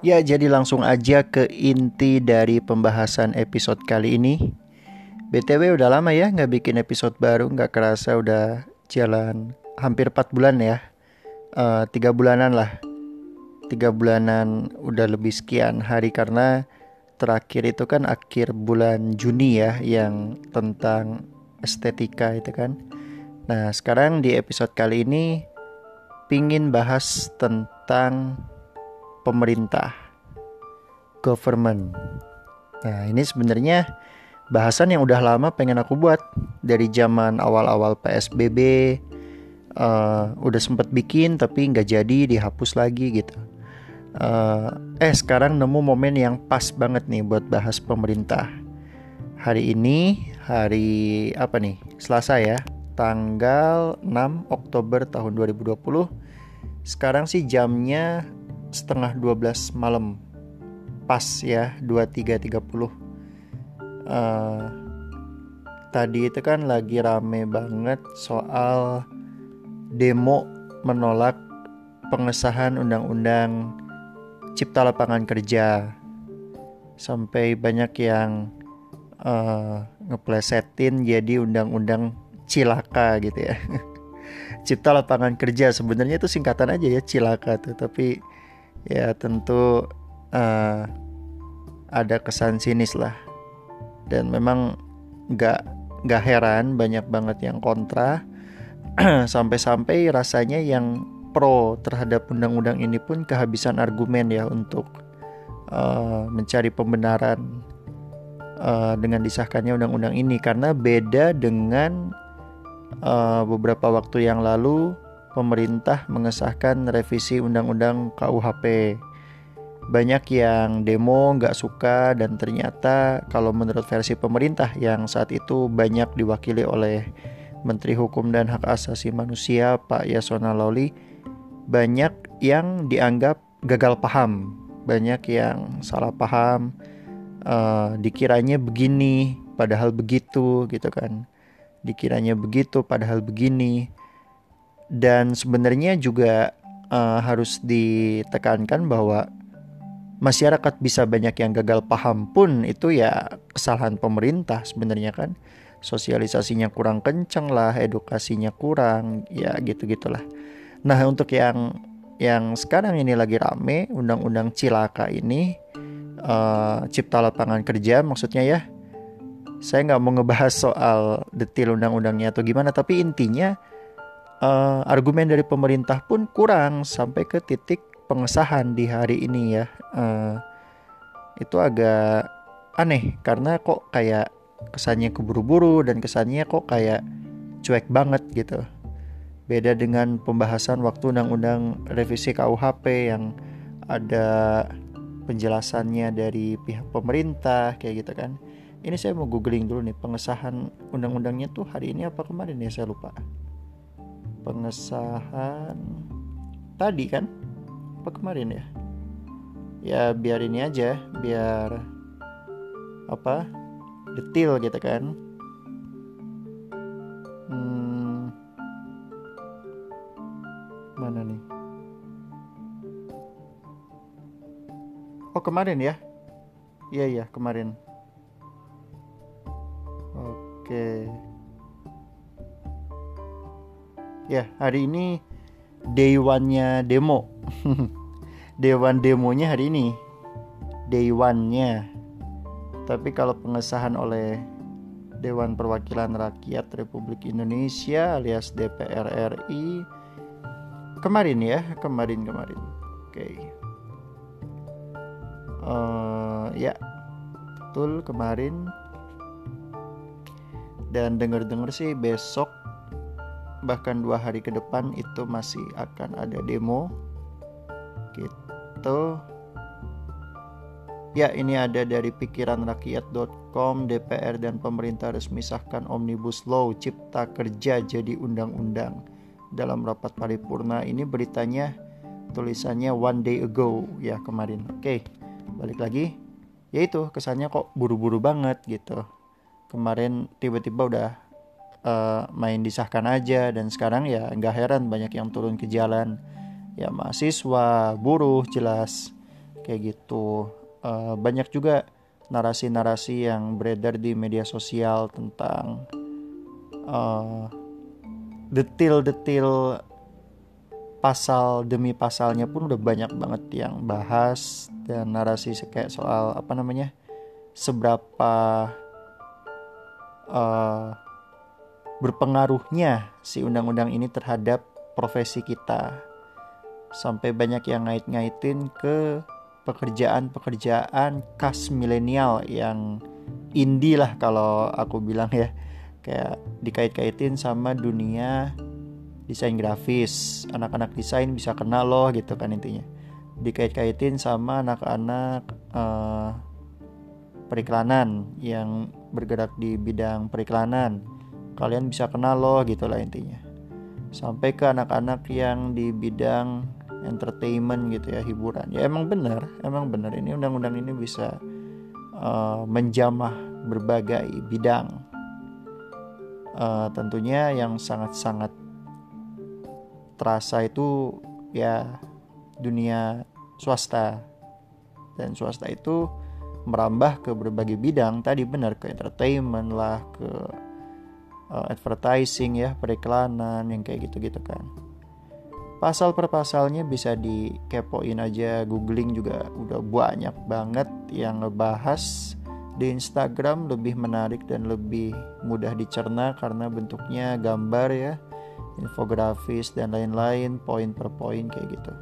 Ya, jadi langsung aja ke inti dari pembahasan episode kali ini. BTW udah lama ya nggak bikin episode baru, nggak kerasa udah jalan hampir 4 bulan ya. Uh, tiga bulanan lah. Tiga bulanan udah lebih sekian hari karena terakhir itu kan akhir bulan Juni ya yang tentang estetika itu kan. Nah sekarang di episode kali ini pingin bahas tentang pemerintah, government. Nah, ini sebenarnya bahasan yang udah lama pengen aku buat dari zaman awal-awal PSBB. Uh, udah sempet bikin tapi nggak jadi dihapus lagi gitu. Uh, eh sekarang nemu momen yang pas banget nih buat bahas pemerintah. Hari ini hari apa nih? Selasa ya, tanggal 6 Oktober tahun 2020. Sekarang sih jamnya setengah 12 malam. Pas ya 23.30 uh, tadi itu kan lagi rame banget soal demo menolak pengesahan undang-undang cipta lapangan kerja. Sampai banyak yang uh, ngeplesetin jadi undang-undang cilaka gitu ya. Cipta lapangan kerja sebenarnya itu singkatan aja ya cilaka tuh. Tapi ya tentu uh, ada kesan sinis lah. Dan memang nggak nggak heran banyak banget yang kontra. Sampai-sampai rasanya yang pro terhadap undang-undang ini pun kehabisan argumen ya untuk uh, mencari pembenaran uh, dengan disahkannya undang-undang ini. Karena beda dengan uh, beberapa waktu yang lalu pemerintah mengesahkan revisi undang-undang KUHP. Banyak yang demo nggak suka dan ternyata kalau menurut versi pemerintah yang saat itu banyak diwakili oleh Menteri Hukum dan Hak Asasi Manusia Pak Yasona Lawli banyak yang dianggap gagal paham, banyak yang salah paham, uh, dikiranya begini padahal begitu gitu kan, dikiranya begitu padahal begini dan sebenarnya juga uh, harus ditekankan bahwa masyarakat bisa banyak yang gagal paham pun itu ya kesalahan pemerintah sebenarnya kan. Sosialisasinya kurang kencang lah edukasinya kurang ya gitu gitulah nah untuk yang yang sekarang ini lagi rame undang-undang cilaka ini uh, cipta lapangan kerja maksudnya ya. Saya nggak mau ngebahas soal detail undang-undangnya atau gimana tapi intinya uh, argumen dari pemerintah pun kurang sampai ke titik pengesahan di hari ini ya. Uh, itu agak aneh karena kok kayak kesannya keburu-buru dan kesannya kok kayak cuek banget gitu. Beda dengan pembahasan waktu undang-undang revisi KUHP yang ada penjelasannya dari pihak pemerintah kayak gitu kan. Ini saya mau googling dulu nih pengesahan undang-undangnya tuh hari ini apa kemarin ya saya lupa pengesahan. Tadi kan? Apa kemarin ya? Ya biar ini aja biar apa? Detail gitu kan. Hmm, mana nih? Oh kemarin ya? Iya iya kemarin. Oke. okay. Ya, hari ini day one-nya demo. day one demonya hari ini. Day one-nya. Tapi kalau pengesahan oleh Dewan Perwakilan Rakyat Republik Indonesia alias DPR RI kemarin ya, kemarin-kemarin. Oke. Okay. Uh, eh, ya, betul kemarin. Dan dengar-dengar sih besok bahkan dua hari ke depan itu masih akan ada demo. Gitu. Ya ini ada dari pikiranrakyat.com DPR dan pemerintah resmi sahkan Omnibus Law Cipta Kerja jadi undang-undang. Dalam rapat paripurna ini beritanya tulisannya one day ago ya kemarin. Oke balik lagi. Yaitu kesannya kok buru-buru banget gitu. Kemarin tiba-tiba udah uh, main disahkan aja. Dan sekarang ya nggak heran banyak yang turun ke jalan. Ya mahasiswa buruh jelas. Kayak gitu. Uh, banyak juga narasi-narasi yang beredar di media sosial tentang uh, detail-detail pasal demi pasalnya pun udah banyak banget yang bahas. Dan narasi kayak soal apa namanya seberapa uh, berpengaruhnya si undang-undang ini terhadap profesi kita. Sampai banyak yang ngait-ngaitin ke pekerjaan-pekerjaan khas milenial yang indie lah kalau aku bilang ya. Kayak dikait-kaitin sama dunia desain grafis. Anak-anak desain bisa kenal loh gitu kan intinya. Dikait-kaitin sama anak-anak uh, periklanan yang bergerak di bidang periklanan kalian bisa kenal loh gitu lah intinya. Sampai ke anak-anak yang di bidang entertainment gitu ya hiburan. Ya emang bener emang bener ini undang-undang ini bisa uh, menjamah berbagai bidang. Uh, tentunya yang sangat-sangat terasa itu ya dunia swasta. Dan swasta itu merambah ke berbagai bidang. Tadi benar ke entertainment lah ke uh, advertising ya periklanan yang kayak gitu-gitu kan pasal per pasalnya bisa dikepoin aja googling juga udah banyak banget yang ngebahas di Instagram lebih menarik dan lebih mudah dicerna karena bentuknya gambar ya infografis dan lain-lain poin per poin kayak gitu.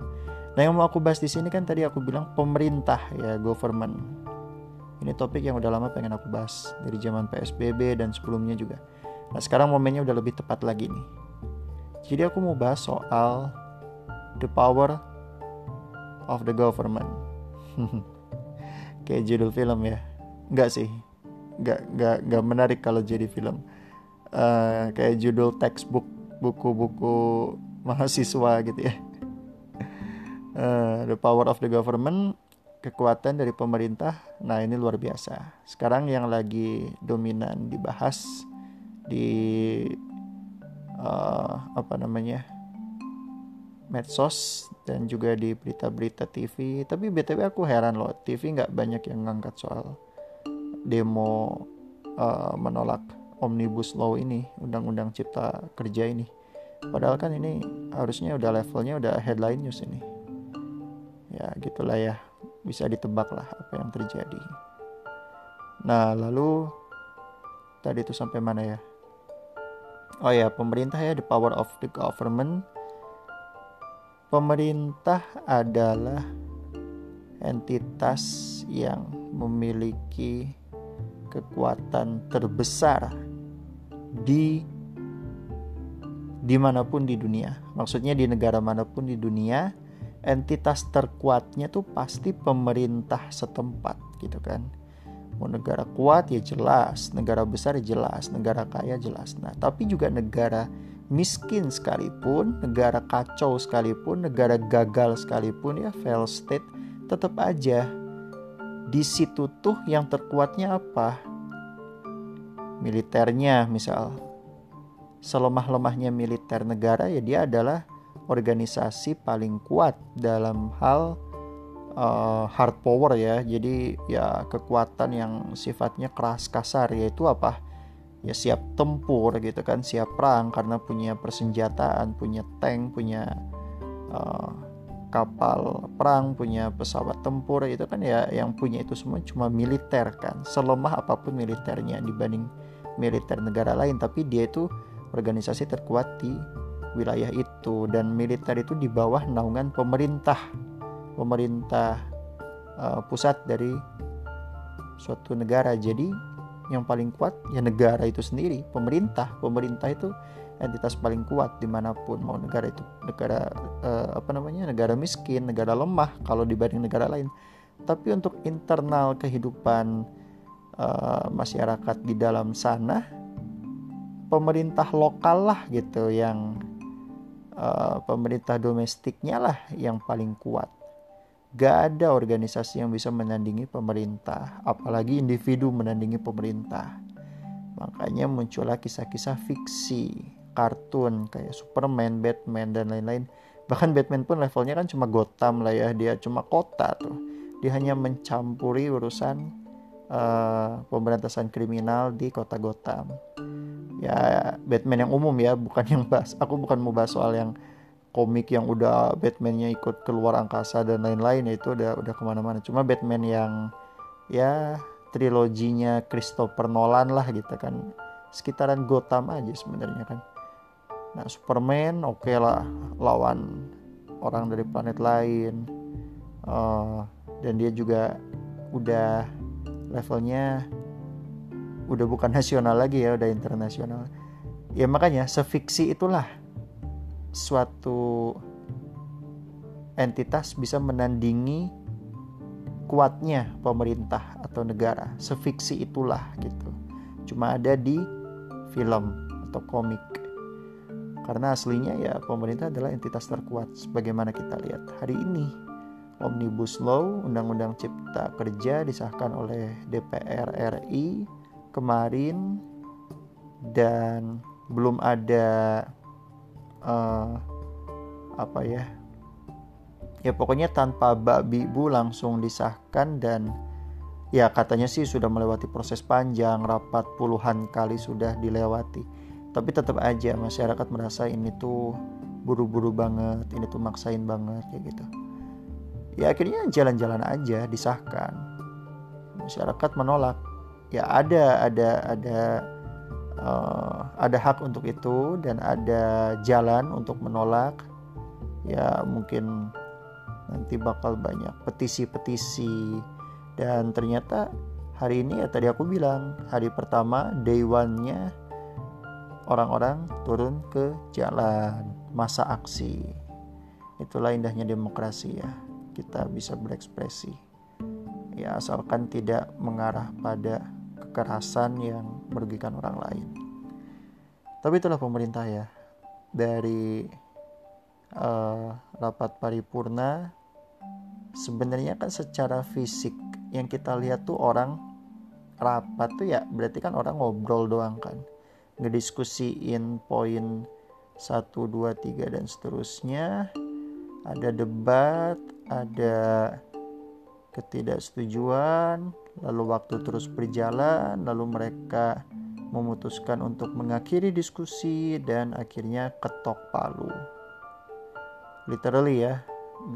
Nah yang mau aku bahas di sini kan tadi aku bilang pemerintah ya government. Ini topik yang udah lama pengen aku bahas dari zaman PSBB dan sebelumnya juga. Nah sekarang momennya udah lebih tepat lagi nih. Jadi aku mau bahas soal the power of the government. Kayak judul film ya. Enggak sih. Enggak, enggak, enggak menarik kalau jadi film. Uh, kayak judul textbook buku-buku mahasiswa gitu ya. Uh, the power of the government, kekuatan dari pemerintah. Nah, ini luar biasa. Sekarang yang lagi dominan dibahas di uh, apa namanya? medsos dan juga di berita-berita TV. Tapi BTW aku heran loh, TV nggak banyak yang ngangkat soal demo uh, menolak omnibus law ini, undang-undang cipta kerja ini. Padahal kan ini harusnya udah levelnya udah headline news ini. Ya gitulah ya, bisa ditebak lah apa yang terjadi. Nah lalu tadi itu sampai mana ya? Oh ya pemerintah ya the power of the government. Pemerintah adalah entitas yang memiliki kekuatan terbesar di di mana pun di dunia. Maksudnya di negara mana pun di dunia, entitas terkuatnya tuh pasti pemerintah setempat gitu kan. Mau negara kuat ya jelas, negara besar ya jelas, negara kaya jelas. Nah, tapi juga negara miskin sekalipun, negara kacau sekalipun, negara gagal sekalipun ya fail state, tetap aja di situ tuh yang terkuatnya apa? Militernya misal selemah-lemahnya militer negara ya dia adalah organisasi paling kuat dalam hal uh, hard power ya. Jadi ya kekuatan yang sifatnya keras kasar yaitu apa? Ya siap tempur gitu kan, siap perang karena punya persenjataan, punya tank, punya uh, kapal perang, punya pesawat tempur itu kan ya yang punya itu semua cuma militer kan. Selemah apa pun militernya dibanding militer negara lain tapi dia itu organisasi terkuat di wilayah itu dan militer itu di bawah naungan pemerintah pemerintah uh, pusat dari suatu negara. Jadi yang paling kuat ya negara itu sendiri. Pemerintah pemerintah itu entitas paling kuat di mana pun mau negara itu negara uh, apa namanya negara miskin negara lemah kalau dibanding negara lain. Tapi untuk internal kehidupan uh, masyarakat di dalam sana pemerintah lokal lah gitu yang uh, pemerintah domestiknya lah yang paling kuat. Gak ada organisasi yang bisa menandingi pemerintah, apalagi individu menandingi pemerintah. Makanya muncullah kisah-kisah fiksi, kartun kayak Superman, Batman dan lain-lain. Bahkan Batman pun levelnya kan cuma Gotham lah ya, dia cuma kota tuh. dia hanya mencampuri urusan uh, pemberantasan kriminal di kota Gotham ya Batman yang umum ya bukan yang bahas aku bukan mau bahas soal yang komik yang udah Batmannya ikut keluar angkasa dan lain-lain ya itu udah udah ke mana-mana. Cuma Batman yang ya triloginya Christopher Nolan lah gitu kan. Sekitaran Gotham aja sebenarnya kan. Nah Superman oke okay lah lawan orang dari planet lain. Uh, dan dia juga udah levelnya udah bukan nasional lagi ya udah internasional. Ya makanya sefiksi itulah suatu entitas bisa menandingi kuatnya pemerintah atau negara. Sefiksi itulah gitu. Cuma ada di film atau komik. Karena aslinya ya pemerintah adalah entitas terkuat sebagaimana kita lihat hari ini. Omnibus Law Undang-Undang Cipta Kerja disahkan oleh DPR RI kemarin. Dan belum ada uh, apa ya? Ya pokoknya tanpa babi bu langsung disahkan dan ya katanya sih sudah melewati proses panjang rapat puluhan kali sudah dilewati. Tapi tetap aja masyarakat merasa ini tuh buru-buru banget ini tuh maksain banget kayak gitu. Ya akhirnya jalan-jalan aja disahkan. Masyarakat menolak. Ya ada ada ada uh, ada hak untuk itu dan ada jalan untuk menolak. Ya mungkin nanti bakal banyak petisi-petisi. Dan ternyata hari ini ya tadi aku bilang hari pertama day one-nya orang-orang turun ke jalan masa aksi. Itulah indahnya demokrasi ya. Kita bisa berekspresi. Ya asalkan tidak mengarah pada kekerasan yang merugikan orang lain. Tapi itulah pemerintah ya. Dari uh, rapat paripurna sebenarnya kan secara fisik yang kita lihat tuh orang rapat tuh ya berarti kan orang ngobrol doang kan. Ngediskusiin poin 1, 2, 3 dan seterusnya. Ada debat ada ketidaksetujuan lalu waktu terus berjalan lalu mereka memutuskan untuk mengakhiri diskusi dan akhirnya ketok palu literally ya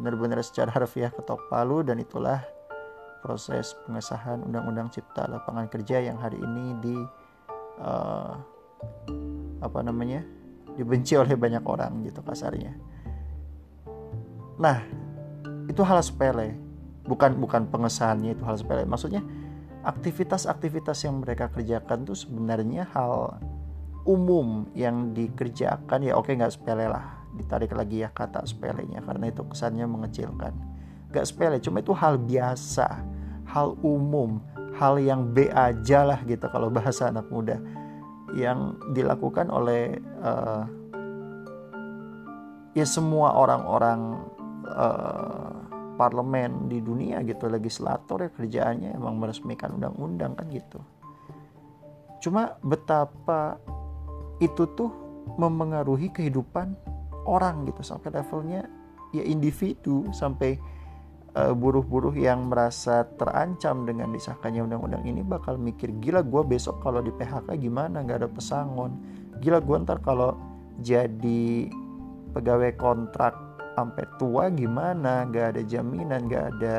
benar-benar secara harfiah ketok palu dan itulah proses pengesahan Undang-Undang Cipta Lapangan Kerja yang hari ini di uh, apa namanya dibenci oleh banyak orang gitu kasarnya. Nah itu hal sepele, bukan bukan pengesahannya itu hal sepele. Maksudnya aktivitas-aktivitas yang mereka kerjakan tuh sebenarnya hal umum yang dikerjakan ya oke nggak sepele lah ditarik lagi ya kata sepelenya karena itu kesannya mengecilkan gak sepele cuma itu hal biasa hal umum hal yang B aja lah gitu kalau bahasa anak muda yang dilakukan oleh uh, ya semua orang-orang uh, parlemen di dunia gitu legislator ya kerjaannya emang meresmikan undang-undang kan gitu. Cuma betapa itu tuh memengaruhi kehidupan orang gitu sampai levelnya ya individu sampai uh, buruh-buruh yang merasa terancam dengan disahkannya undang-undang ini bakal mikir gila gue besok kalau di PHK gimana? Nggak ada pesangon. Gila gue ntar kalau jadi pegawai kontrak sampai tua gimana? Nggak ada jaminan nggak ada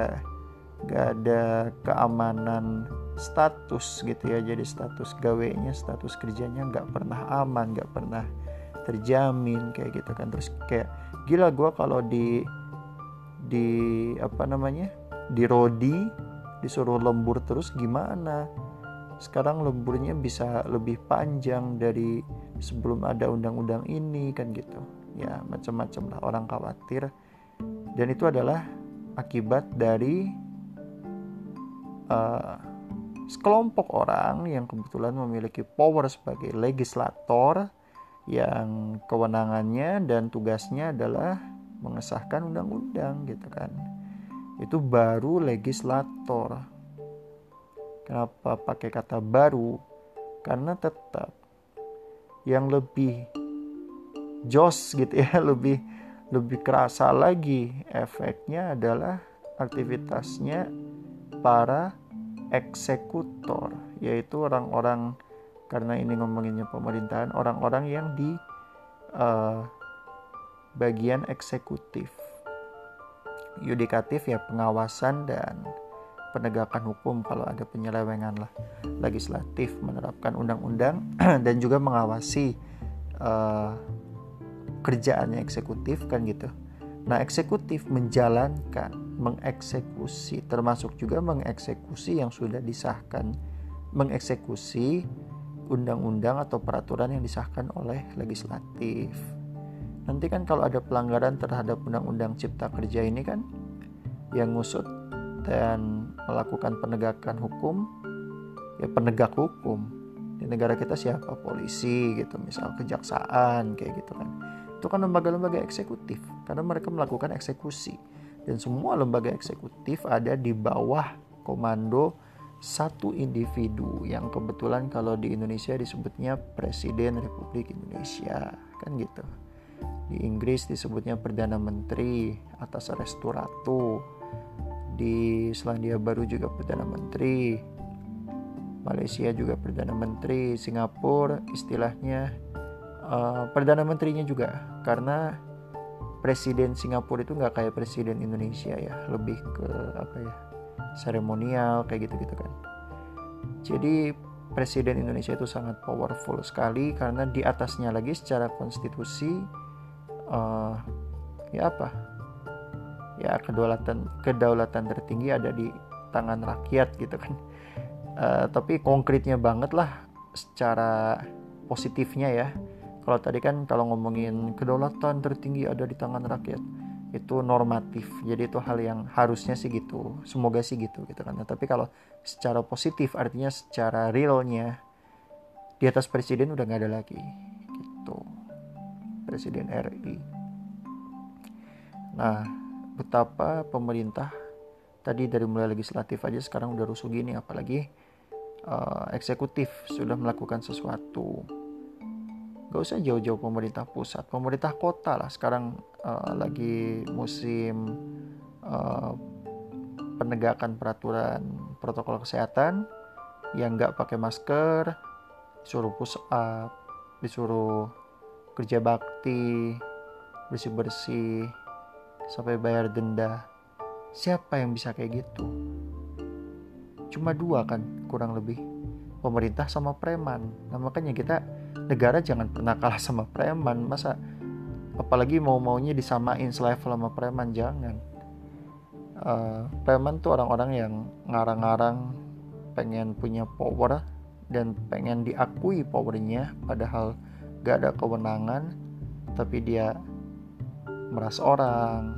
nggak ada keamanan status gitu ya. Jadi status gawainya status kerjanya nggak pernah aman nggak pernah terjamin kayak gitu kan. Terus kayak gila gue kalau di di apa namanya? Di rodi disuruh lembur terus gimana? Sekarang lemburnya bisa lebih panjang dari sebelum ada undang-undang ini kan gitu ya macam-macam lah orang khawatir. Dan itu adalah akibat dari uh, sekelompok orang yang kebetulan memiliki power sebagai legislator yang kewenangannya dan tugasnya adalah mengesahkan undang-undang gitu kan. Itu baru legislator. Kenapa pakai kata baru? Karena tetap yang lebih jos gitu ya lebih lebih kerasa lagi. Efeknya adalah aktivitasnya para eksekutor yaitu orang-orang karena ini ngomonginnya pemerintahan orang-orang yang di uh, bagian eksekutif. Yudikatif ya pengawasan dan penegakan hukum kalau ada penyelewengan lah. Legislatif menerapkan undang-undang dan juga mengawasi uh, kerjaannya eksekutif kan gitu. Nah eksekutif menjalankan mengeksekusi termasuk juga mengeksekusi yang sudah disahkan. Mengeksekusi undang-undang atau peraturan yang disahkan oleh legislatif. Nanti kan kalau ada pelanggaran terhadap undang-undang cipta kerja ini kan yang ngusut dan melakukan penegakan hukum ya penegak hukum. Di negara kita siapa? Polisi gitu misal kejaksaan kayak gitu kan itu kan lembaga-lembaga eksekutif karena mereka melakukan eksekusi. Dan semua lembaga eksekutif ada di bawah komando satu individu yang kebetulan kalau di Indonesia disebutnya Presiden Republik Indonesia kan gitu. Di Inggris disebutnya Perdana Menteri atas Restu Ratu. Di Selandia Baru juga Perdana Menteri. Malaysia juga Perdana Menteri. Singapura istilahnya uh, Perdana Menterinya juga karena Presiden Singapura itu nggak kayak Presiden Indonesia ya lebih ke apa ya seremonial kayak gitu-gitu kan. Jadi Presiden Indonesia itu sangat powerful sekali karena di atasnya lagi secara konstitusi uh, ya apa ya kedaulatan kedaulatan tertinggi ada di tangan rakyat gitu kan. Uh, tapi konkretnya banget lah secara positifnya ya kalau tadi kan kalau ngomongin kedaulatan tertinggi ada di tangan rakyat itu normatif. Jadi itu hal yang harusnya sih gitu semoga sih gitu gitu kan. Nah, tapi kalau secara positif artinya secara realnya di atas presiden udah nggak ada lagi gitu. Presiden RI nah betapa pemerintah tadi dari mulai legislatif aja sekarang udah rusuh gini apalagi uh, eksekutif sudah melakukan sesuatu gak usah jauh-jauh pemerintah pusat pemerintah kota lah sekarang uh, lagi musim uh, penegakan peraturan protokol kesehatan yang nggak pakai masker disuruh push up disuruh kerja bakti bersih bersih sampai bayar denda. Siapa yang bisa kayak gitu? Cuma dua kan kurang lebih. Pemerintah sama preman. Nah makanya kita negara jangan pernah kalah sama preman. Masa apalagi mau-maunya disamain selevel sama preman jangan. Uh, preman tuh orang-orang yang ngarang-ngarang pengen punya power dan pengen diakui powernya padahal gak ada kewenangan tapi dia meras orang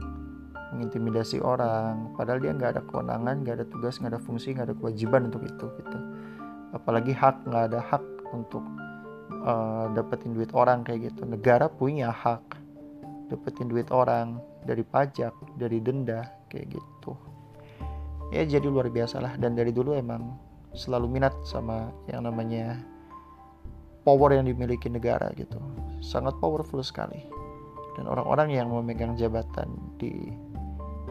mengintimidasi orang padahal dia nggak ada kewenangan nggak ada tugas nggak ada fungsi nggak ada kewajiban untuk itu gitu apalagi hak nggak ada hak untuk uh, dapetin duit orang kayak gitu. Negara punya hak dapetin duit orang dari pajak dari denda kayak gitu. Ya jadi luar biasa lah. Dan dari dulu emang selalu minat sama yang namanya power yang dimiliki negara gitu. Sangat powerful sekali. Dan orang-orang yang memegang jabatan di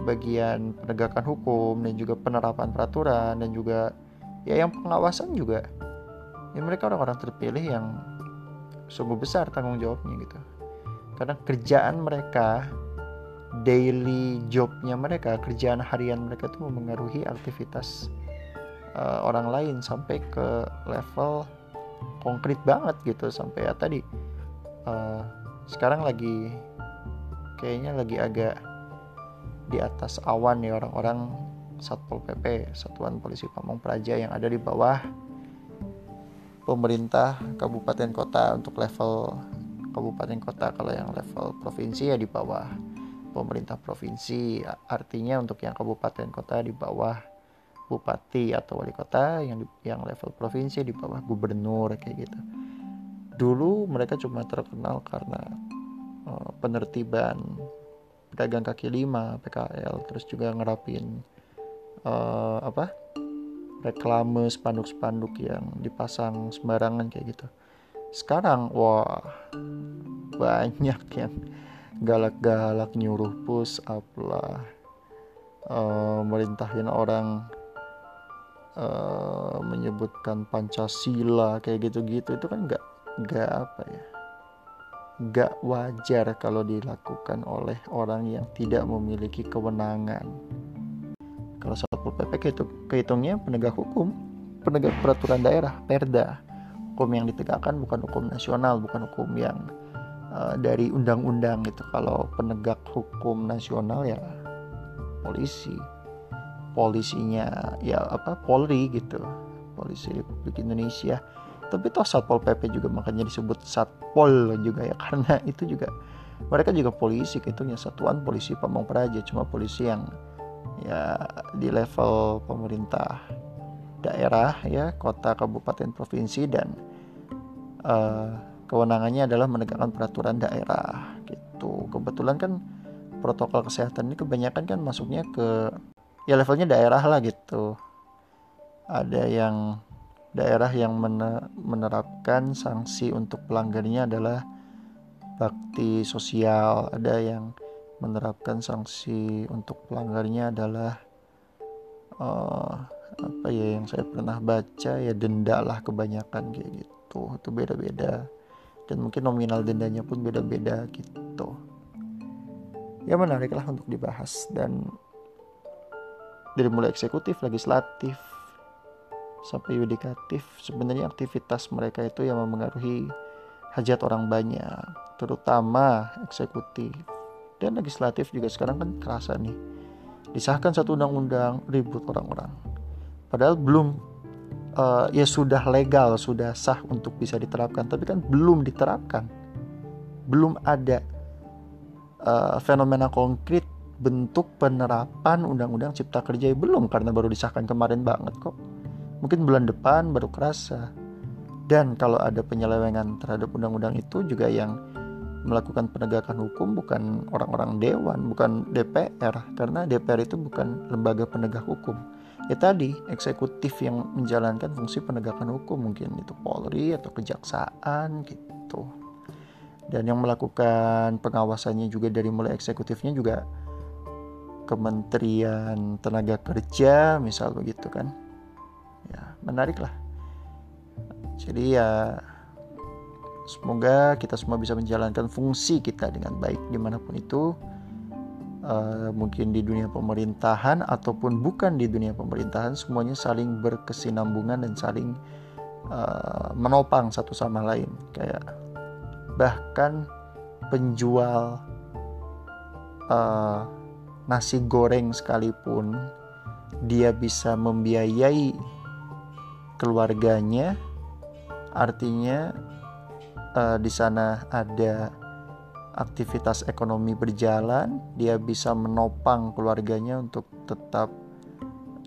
bagian penegakan hukum dan juga penerapan peraturan dan juga ya yang pengawasan juga. Ya mereka orang-orang terpilih yang sungguh besar tanggung jawabnya gitu. Karena kerjaan mereka daily jobnya mereka kerjaan harian mereka itu memengaruhi aktivitas uh, orang lain sampai ke level konkret banget gitu. Sampai ya tadi uh, sekarang lagi kayaknya lagi agak di atas awan nih orang-orang Satpol PP, Satuan Polisi Pamong Praja yang ada di bawah pemerintah kabupaten kota untuk level kabupaten kota. Kalau yang level provinsi ya di bawah pemerintah provinsi. Artinya untuk yang kabupaten kota di bawah bupati atau wali kota yang di, yang level provinsi di bawah gubernur kayak gitu. Dulu mereka cuma terkenal karena uh, penertiban pedagang kaki lima PKL terus juga ngerapin uh, apa reklame spanduk-spanduk yang dipasang sembarangan kayak gitu. Sekarang wah banyak yang galak-galak nyuruh push up lah. Uh, merintahin orang uh, menyebutkan Pancasila kayak gitu-gitu. Itu kan nggak nggak apa ya? Nggak wajar kalau dilakukan oleh orang yang tidak memiliki kewenangan kalau satpol pp itu kehitungnya penegak hukum penegak peraturan daerah perda. Hukum yang ditegakkan bukan hukum nasional bukan hukum yang uh, dari undang-undang gitu. Kalau penegak hukum nasional ya polisi. Polisinya ya apa Polri gitu. Polisi Republik Indonesia. Tapi toh satpol pp juga makanya disebut satpol juga ya karena itu juga mereka juga polisi hitungnya satuan polisi pamong praja. Cuma polisi yang ya di level pemerintah daerah ya kota kabupaten provinsi dan uh, kewenangannya adalah menegakkan peraturan daerah gitu. Kebetulan kan protokol kesehatan ini kebanyakan kan masuknya ke ya levelnya daerah lah gitu. Ada yang daerah yang menerapkan sanksi untuk pelanggarnya adalah bakti sosial. Ada yang menerapkan sanksi untuk pelanggarnya adalah uh, apa ya yang saya pernah baca ya denda lah kebanyakan kayak gitu. Itu beda-beda. Dan mungkin nominal dendanya pun beda-beda gitu. Ya menarik lah untuk dibahas. Dan dari mulai eksekutif, legislatif, sampai yudikatif sebenarnya aktivitas mereka itu yang mempengaruhi hajat orang banyak terutama eksekutif dan legislatif juga sekarang kan kerasa nih. Disahkan satu undang-undang ribut orang-orang. Padahal belum uh, ya sudah legal sudah sah untuk bisa diterapkan. Tapi kan belum diterapkan. Belum ada uh, fenomena konkret bentuk penerapan undang-undang cipta kerja. Ya belum karena baru disahkan kemarin banget kok. Mungkin bulan depan baru kerasa. Dan kalau ada penyelewengan terhadap undang-undang itu juga yang melakukan penegakan hukum bukan orang-orang dewan, bukan DPR, karena DPR itu bukan lembaga penegak hukum. Ya tadi, eksekutif yang menjalankan fungsi penegakan hukum, mungkin itu Polri atau Kejaksaan gitu. Dan yang melakukan pengawasannya juga dari mulai eksekutifnya juga Kementerian Tenaga Kerja misal begitu kan ya menarik lah jadi ya semoga kita semua bisa menjalankan fungsi kita dengan baik di mana pun itu. Uh, mungkin di dunia pemerintahan ataupun bukan di dunia pemerintahan semuanya saling berkesinambungan dan saling uh, menopang satu sama lain. Kayak bahkan penjual uh, nasi goreng sekalipun dia bisa membiayai keluarganya. Artinya uh, di sana ada aktivitas ekonomi berjalan. Dia bisa menopang keluarganya untuk tetap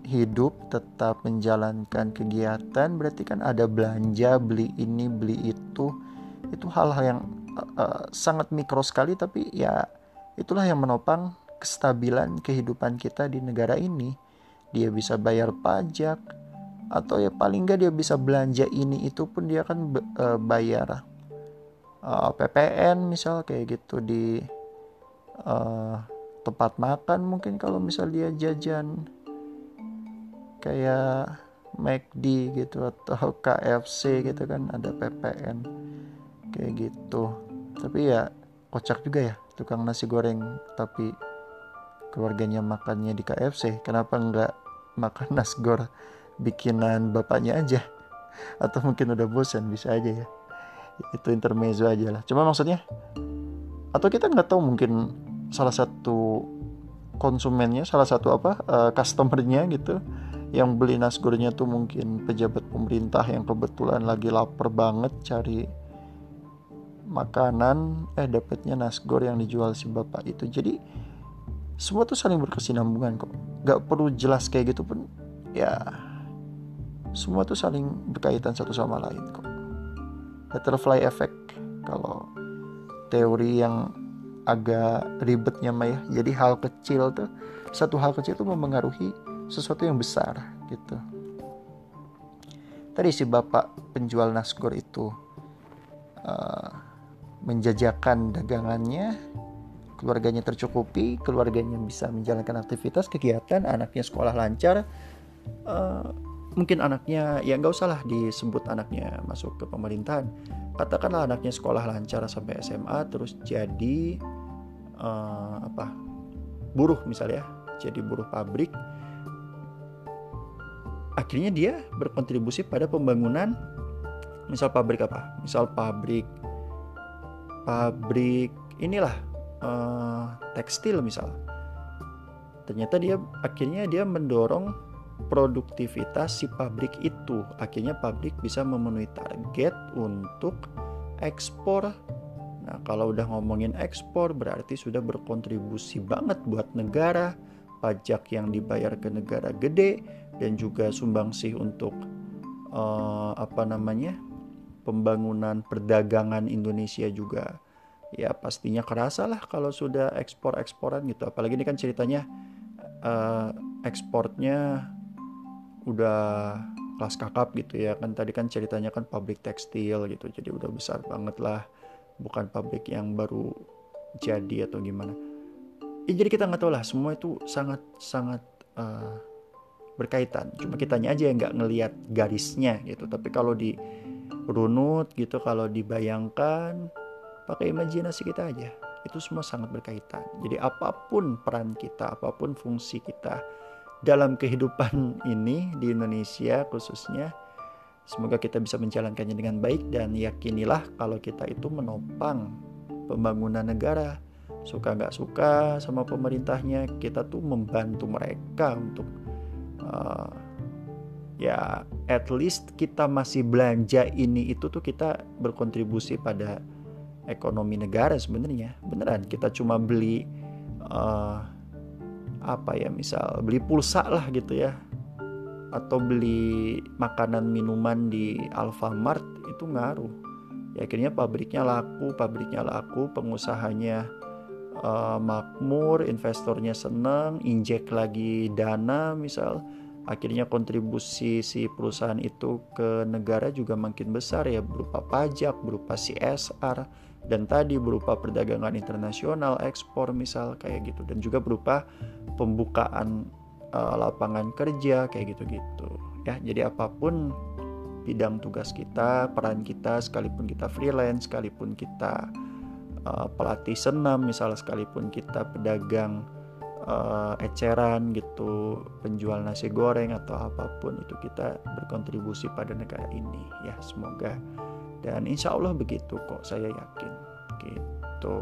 hidup tetap menjalankan kegiatan. Berarti kan ada belanja beli ini beli itu. Itu hal-hal yang uh, uh, sangat mikro sekali tapi ya itulah yang menopang kestabilan kehidupan kita di negara ini. Dia bisa bayar pajak atau ya paling nggak dia bisa belanja ini itu pun dia kan uh, bayar uh, e, PPN misal kayak gitu di uh, tempat makan mungkin kalau misal dia jajan. Kayak McD gitu atau KFC gitu kan ada PPN kayak gitu. Tapi ya kocak juga ya tukang nasi goreng tapi keluarganya makannya di KFC kenapa nggak makan nasgor bikinan bapaknya aja? Atau mungkin udah bosan bisa aja ya itu intermezzo aja lah. Cuma maksudnya atau kita nggak tahu mungkin salah satu konsumennya salah satu apa uh, customernya gitu yang beli nasgornya tuh mungkin pejabat pemerintah yang kebetulan lagi lapar banget cari makanan eh dapatnya nasgor yang dijual si bapak itu. Jadi semua tuh saling berkesinambungan kok. Gak perlu jelas kayak gitu pun ya semua tuh saling berkaitan satu sama lain kok butterfly effect. Kalau teori yang agak ribetnya mah ya. Jadi hal kecil tuh satu hal kecil tuh mempengaruhi sesuatu yang besar gitu. Tadi si bapak penjual nasgor itu uh, menjajakan dagangannya keluarganya tercukupi, keluarganya bisa menjalankan aktivitas, kegiatan, anaknya sekolah lancar, uh, mungkin anaknya ya nggak usah lah disebut anaknya masuk ke pemerintahan. Katakanlah anaknya sekolah lancar sampai SMA, terus jadi uh, apa buruh misalnya, jadi buruh pabrik. Akhirnya dia berkontribusi pada pembangunan misal pabrik apa? Misal pabrik pabrik inilah uh, tekstil misal. Ternyata dia akhirnya dia mendorong produktivitas si pabrik itu. Akhirnya pabrik bisa memenuhi target untuk ekspor. Nah, kalau udah ngomongin ekspor berarti sudah berkontribusi banget buat negara. Pajak yang dibayar ke negara gede dan juga sumbangsih untuk uh, apa namanya? pembangunan perdagangan Indonesia juga ya pastinya kerasa lah kalau sudah ekspor-eksporan gitu apalagi ini kan ceritanya uh, ekspornya udah kelas kakap gitu ya. Kan tadi kan ceritanya kan pabrik tekstil gitu. Jadi udah besar banget lah. Bukan pabrik yang baru jadi atau gimana. Ya, jadi kita nggak tahu lah. Semua itu sangat sangat uh, berkaitan. Cuma kitanya aja yang nggak ngelihat garisnya gitu. Tapi kalau di runut gitu kalau dibayangkan pakai imajinasi kita aja. Itu semua sangat berkaitan. Jadi apa pun peran kita apa pun fungsi kita dalam kehidupan ini di Indonesia khususnya semoga kita bisa menjalankannya dengan baik dan yakinilah kalau kita itu menopang pembangunan negara. Suka nggak suka sama pemerintahnya kita tuh membantu mereka untuk uh, ya at least kita masih belanja ini itu tuh kita berkontribusi pada ekonomi negara sebenarnya. Beneran kita cuma beli uh, apa ya misal beli pulsa lah gitu ya. Atau beli makanan minuman di Alfamart itu ngaruh. Ya akhirnya pabriknya laku pabriknya laku pengusahanya uh, makmur investornya seneng injek lagi dana misal. Akhirnya kontribusi si perusahaan itu ke negara juga makin besar ya berupa pajak, berupa CSR dan tadi berupa perdagangan internasional, ekspor misal kayak gitu dan juga berupa pembukaan uh, lapangan kerja kayak gitu-gitu ya. Jadi apa pun bidang tugas kita, peran kita sekalipun kita freelance, sekalipun kita uh, pelatih senam misal sekalipun kita pedagang uh, eceran gitu penjual nasi goreng atau apa pun itu kita berkontribusi pada negara ini ya semoga dan insya Allah begitu kok saya yakin. Gitu.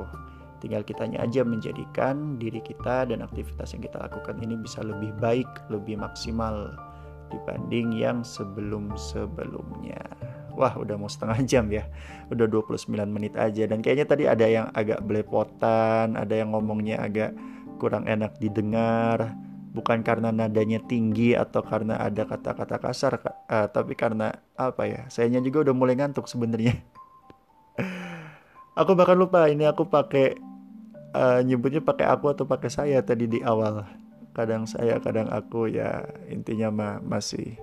Tinggal kitanya aja menjadikan diri kita dan aktivitas yang kita lakukan ini bisa lebih baik lebih maksimal dibanding yang sebelum-sebelumnya. Wah udah mau setengah jam ya. Udah 29 menit aja. Dan kayaknya tadi ada yang agak belepotan Ada yang ngomongnya agak kurang enak didengar bukan karena nadanya tinggi atau karena ada kata-kata kasar uh, tapi karena apa ya sayanya juga udah mulai ngantuk sebenarnya. Aku bahkan lupa ini aku pakai uh, nyebutnya pakai aku atau pakai saya tadi di awal. Kadang saya kadang aku ya intinya mah masih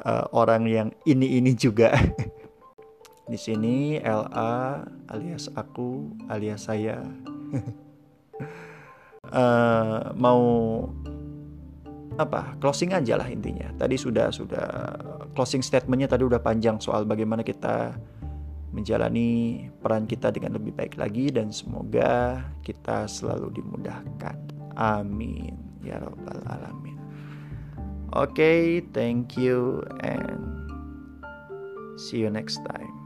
uh, orang yang ini ini juga. Di sini LA alias aku alias saya uh, mau apa closing aja lah intinya. Tadi sudah sudah closing statementnya tadi udah panjang soal bagaimana kita menjalani peran kita dengan lebih baik lagi dan semoga kita selalu dimudahkan. Amin. Ya robbal alamin. Oke okay, thank you and see you next time